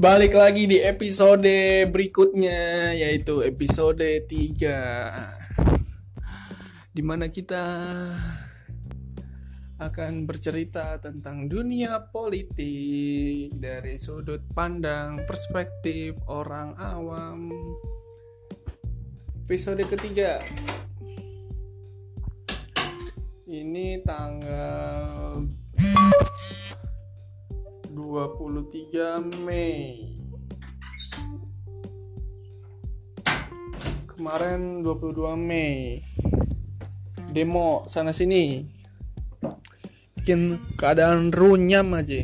Balik lagi di episode berikutnya yaitu episode 3 Di mana kita akan bercerita tentang dunia politik dari sudut pandang perspektif orang awam. Episode ketiga. Ini tanggal 23 Mei. Kemarin 22 Mei. Demo sana sini. Bikin keadaan runyam aja.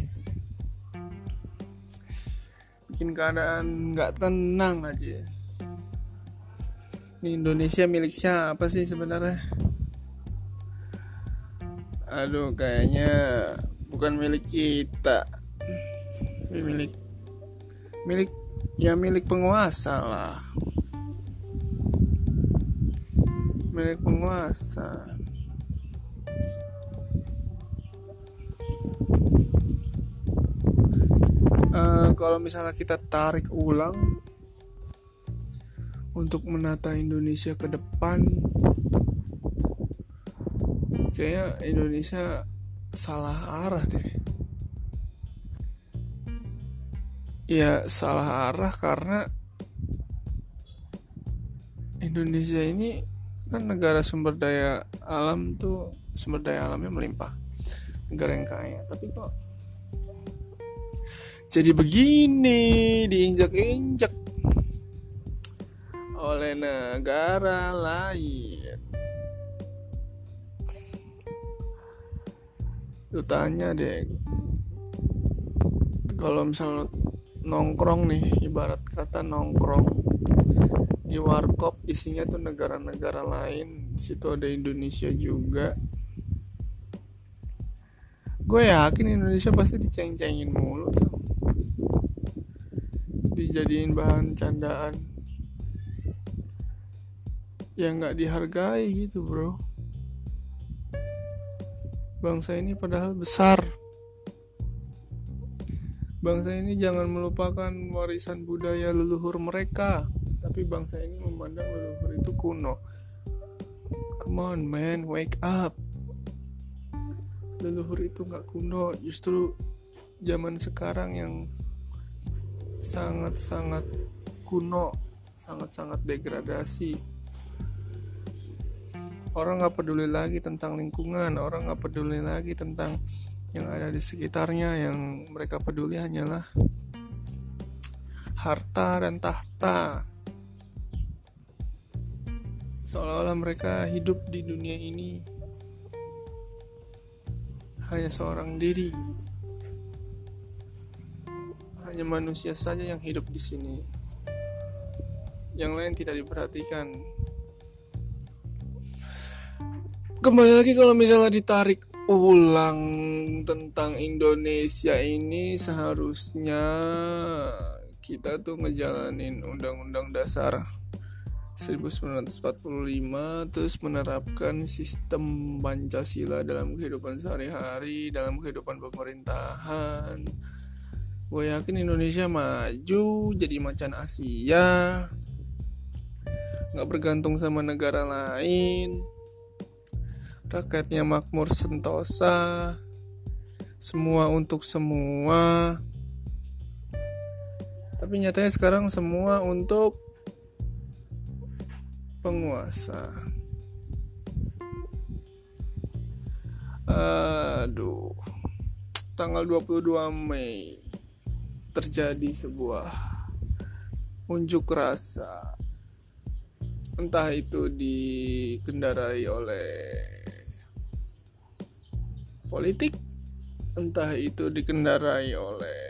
Bikin keadaan nggak tenang aja. Ini Indonesia milik siapa sih sebenarnya? Aduh kayaknya bukan milik kita milik. Milik. Ya milik penguasa lah. Milik penguasa. Uh, kalau misalnya kita tarik ulang untuk menata Indonesia ke depan kayaknya Indonesia salah arah deh ya salah arah karena Indonesia ini kan negara sumber daya alam tuh sumber daya alamnya melimpah. Negara yang kaya. Tapi kok jadi begini diinjak-injak oleh negara lain. Lu tanya deh. Kalau misalnya nongkrong nih ibarat kata nongkrong di warkop isinya tuh negara-negara lain situ ada Indonesia juga. Gue yakin Indonesia pasti diceng-cengin mulu tuh. Dijadiin bahan candaan. Yang nggak dihargai gitu bro. Bangsa ini padahal besar Bangsa ini jangan melupakan warisan budaya leluhur mereka, tapi bangsa ini memandang leluhur itu kuno. Come on man, wake up. Leluhur itu nggak kuno, justru zaman sekarang yang sangat-sangat kuno, sangat-sangat degradasi. Orang nggak peduli lagi tentang lingkungan, orang nggak peduli lagi tentang yang ada di sekitarnya yang mereka peduli hanyalah harta dan tahta. Seolah-olah mereka hidup di dunia ini hanya seorang diri. Hanya manusia saja yang hidup di sini. Yang lain tidak diperhatikan. Kembali lagi kalau misalnya ditarik ulang tentang Indonesia ini seharusnya kita tuh ngejalanin Undang-Undang Dasar 1945 terus menerapkan sistem Pancasila dalam kehidupan sehari-hari dalam kehidupan pemerintahan. Gue yakin Indonesia maju jadi macan Asia. Nggak bergantung sama negara lain rakyatnya makmur sentosa. Semua untuk semua. Tapi nyatanya sekarang semua untuk penguasa. Aduh. Tanggal 22 Mei terjadi sebuah unjuk rasa. Entah itu dikendarai oleh politik entah itu dikendarai oleh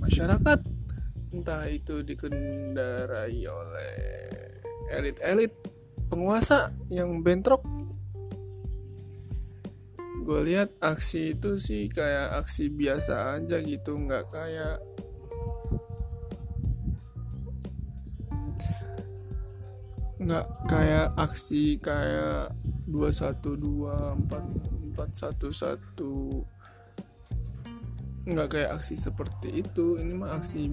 masyarakat entah itu dikendarai oleh elit-elit penguasa yang bentrok. Gue lihat aksi itu sih kayak aksi biasa aja gitu nggak kayak nggak kayak aksi kayak dua satu dua empat empat satu satu. Nggak kayak aksi seperti itu. Ini mah aksi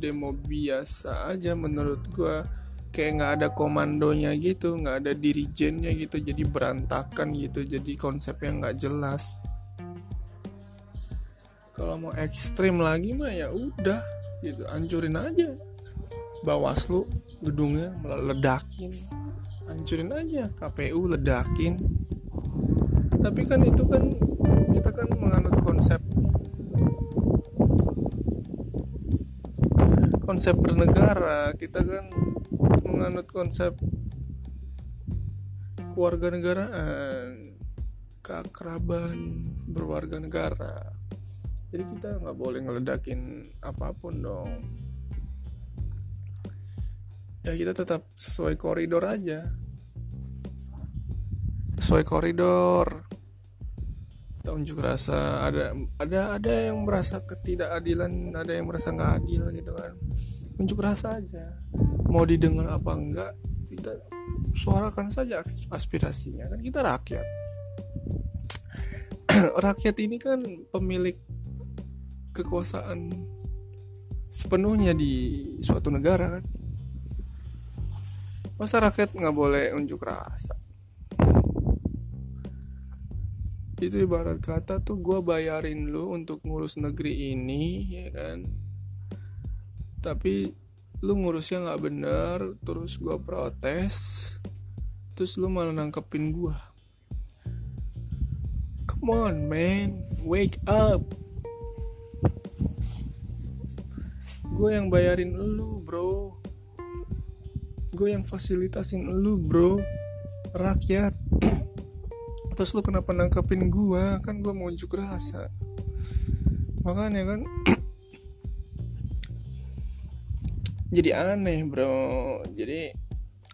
demo biasa aja menurut gua. Kayak nggak ada komandonya gitu nggak ada dirijennya gitu. Jadi berantakan gitu. Jadi konsepnya nggak jelas. Kalau mau ekstrim lagi mah ya udah gitu. Hancurin aja bawaslu gedungnya ledakin hancurin aja KPU ledakin. Tapi kan itu kan kita kan menganut konsep konsep bernegara. Kita kan menganut konsep keluarga negaraan keakraban berwarga negara. Jadi kita nggak boleh ngeledakin apa pun dong. Ya kita tetap sesuai koridor aja sesuai koridor. Kita unjuk rasa ada ada ada yang merasa ketidakadilan ada yang merasa nggak adil gitu kan. Unjuk rasa aja. Mau didengar apa enggak kita suarakan saja aspirasinya. Kan kita rakyat. Rakyat ini kan pemilik kekuasaan sepenuhnya di suatu negara kan. Masa rakyat nggak boleh unjuk rasa itu ibarat kata tuh gue bayarin lu untuk ngurus negeri ini ya kan? Tapi lu ngurusnya nggak bener terus gue protes terus lu malah nangkepin gue come on man. Wake up. Gue yang bayarin lu bro. Gue yang fasilitasin lu bro. Rakyat terus lu kenapa nangkepin gue kan gue mau unjuk rasa. Makanya kan jadi aneh bro. Jadi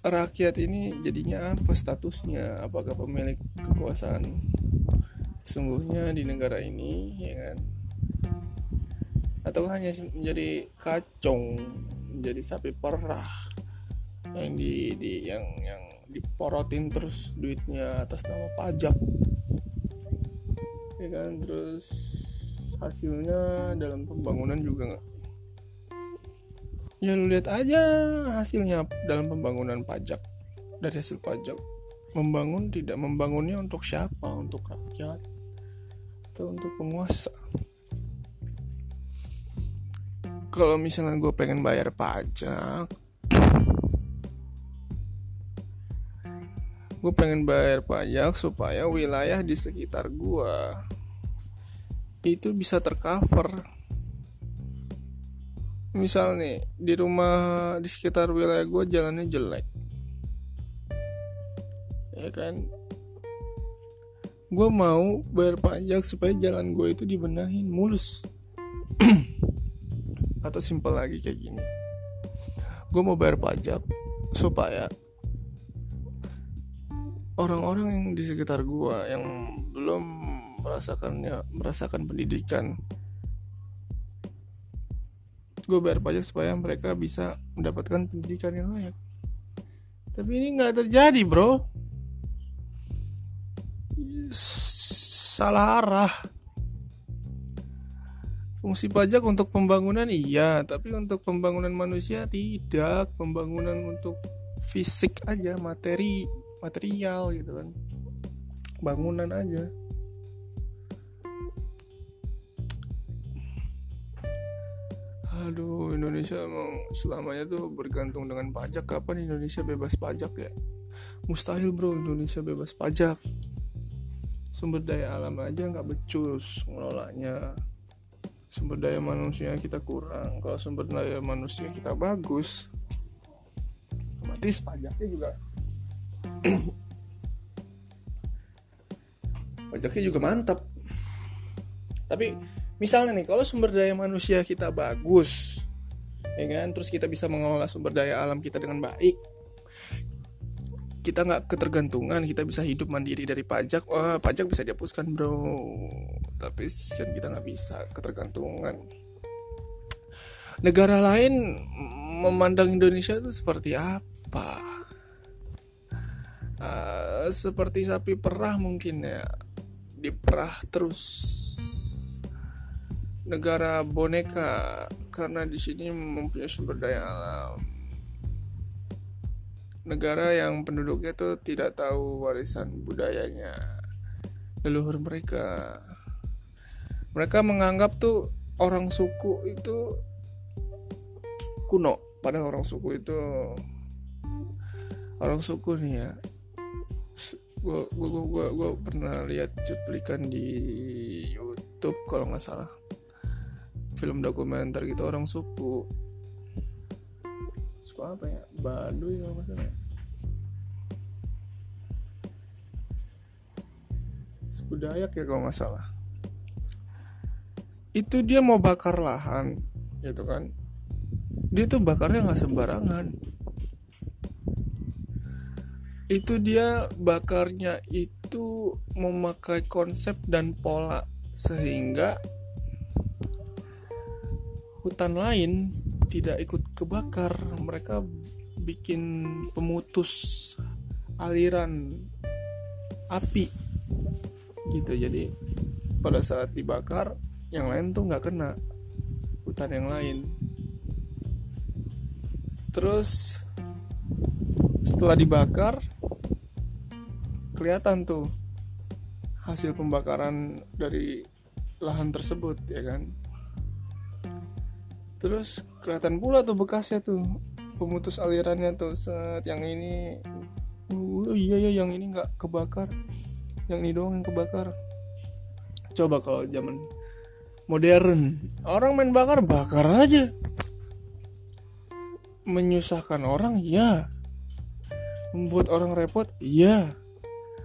rakyat ini jadinya apa statusnya? Apakah pemilik kekuasaan sesungguhnya di negara ini ya kan? Atau hanya menjadi kacung menjadi sapi perah yang di, di yang yang diporotin terus duitnya atas nama pajak. Ya kan terus hasilnya dalam pembangunan juga nggak. Ya lu lihat aja hasilnya dalam pembangunan pajak dari hasil pajak. Membangun tidak membangunnya untuk siapa? Untuk rakyat atau untuk penguasa? Kalau misalnya gue pengen bayar pajak gue pengen bayar pajak supaya wilayah di sekitar gue itu bisa tercover. Misal nih di rumah di sekitar wilayah gue jalannya jelek. Ya kan? Gue mau bayar pajak supaya jalan gue itu dibenahin mulus. Atau simpel lagi kayak gini. Gue mau bayar pajak supaya orang-orang yang di sekitar gue yang belum merasakannya merasakan pendidikan. Gue bayar pajak supaya mereka bisa mendapatkan pendidikan yang layak. Tapi ini nggak terjadi bro. Salah arah. Fungsi pajak untuk pembangunan iya. Tapi untuk pembangunan manusia tidak. Pembangunan untuk fisik aja materi material gitu kan. Bangunan aja. Aduh Indonesia emang selamanya tuh bergantung dengan pajak. Kapan Indonesia bebas pajak ya? Mustahil bro. Indonesia bebas pajak. Sumber daya alam aja nggak becus ngelolanya. Sumber daya manusia kita kurang. Kalau sumber daya manusia kita bagus otomatis pajaknya juga pajaknya juga mantap. Tapi misalnya nih kalau sumber daya manusia kita bagus ya kan? Terus kita bisa mengelola sumber daya alam kita dengan baik kita nggak ketergantungan kita bisa hidup mandiri dari pajak. Wah pajak bisa dihapuskan bro. Tapi kan kita nggak bisa ketergantungan. Negara lain memandang Indonesia itu seperti apa uh, seperti sapi perah mungkin ya. Diperah terus. Negara boneka karena di sini mempunyai sumber daya alam. Negara yang penduduknya tuh tidak tahu warisan budayanya leluhur mereka. Mereka menganggap tuh orang suku itu kuno pada orang suku itu orang suku nih ya gue gue gue gue pernah lihat cuplikan di YouTube kalau nggak salah. Film dokumenter gitu orang suku. Suku apa ya? Baduy kalau nggak salah. Suku Dayak ya kalau nggak salah. Itu dia mau bakar lahan gitu kan? Dia tuh bakarnya nggak sembarangan itu dia bakarnya itu memakai konsep dan pola sehingga hutan lain tidak ikut kebakar. Mereka bikin pemutus aliran api gitu. Jadi pada saat dibakar yang lain tuh nggak kena. Hutan yang lain. Terus setelah dibakar kelihatan tuh hasil pembakaran dari lahan tersebut ya kan? Terus kelihatan pula tuh bekasnya tuh pemutus alirannya tuh. Set yang ini oh iya ya yang ini nggak kebakar. Yang ini doang yang kebakar. Coba kalau zaman modern orang main bakar bakar aja. Menyusahkan orang ya membuat orang repot ya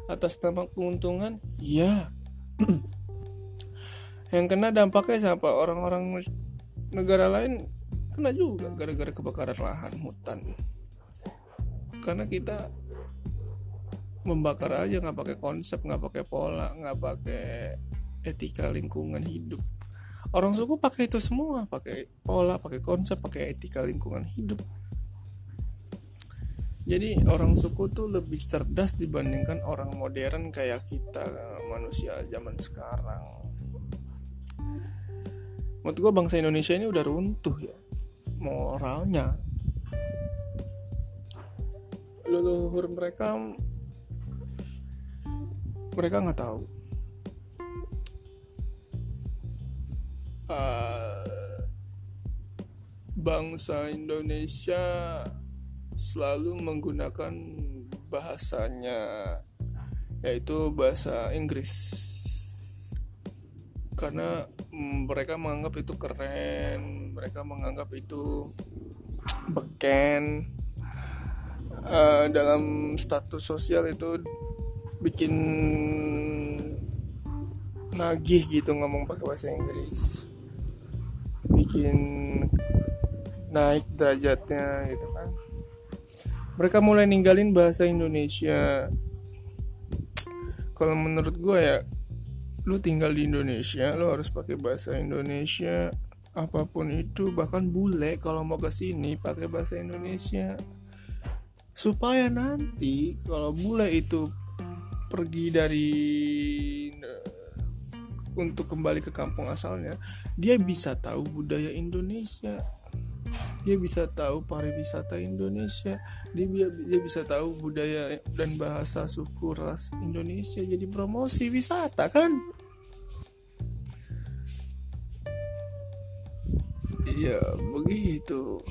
atas nama keuntungan? Ya yang kena dampaknya siapa? Orang-orang negara lain kena juga gara-gara kebakaran lahan hutan. Karena kita membakar aja nggak pakai konsep nggak pakai pola nggak pakai etika lingkungan hidup. Orang suku pakai itu semua pakai pola pakai konsep pakai etika lingkungan hidup jadi orang suku tuh lebih cerdas dibandingkan orang modern kayak kita manusia zaman sekarang. Menurut gue bangsa Indonesia ini udah runtuh ya moralnya. Leluhur mereka mereka nggak tahu. Uh, bangsa Indonesia selalu menggunakan bahasanya yaitu bahasa Inggris. Karena mereka menganggap itu keren mereka menganggap itu beken. Uh, dalam status sosial itu bikin nagih gitu ngomong pakai bahasa Inggris. Bikin naik derajatnya gitu mereka mulai ninggalin bahasa Indonesia. Kalau menurut gue ya lu tinggal di Indonesia lu harus pakai bahasa Indonesia. Apa pun itu bahkan bule kalau mau ke sini pakai bahasa Indonesia. Supaya nanti kalau bule itu pergi dari untuk kembali ke kampung asalnya dia bisa tahu budaya Indonesia dia bisa tahu pariwisata Indonesia. Dia, dia bisa tahu budaya dan bahasa suku ras Indonesia. Jadi promosi wisata kan? Iya begitu.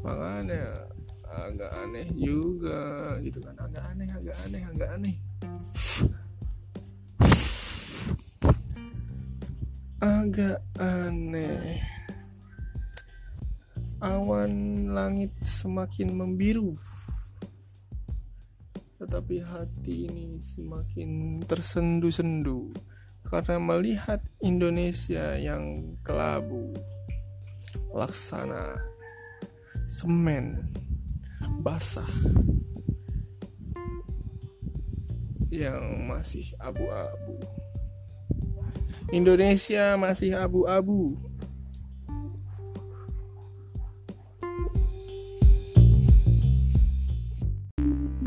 Makanya agak aneh juga gitu kan. Agak aneh agak aneh agak aneh. Agak aneh awan langit semakin membiru tetapi hati ini semakin tersendu-sendu karena melihat Indonesia yang kelabu laksana semen basah yang masih abu-abu Indonesia masih abu-abu.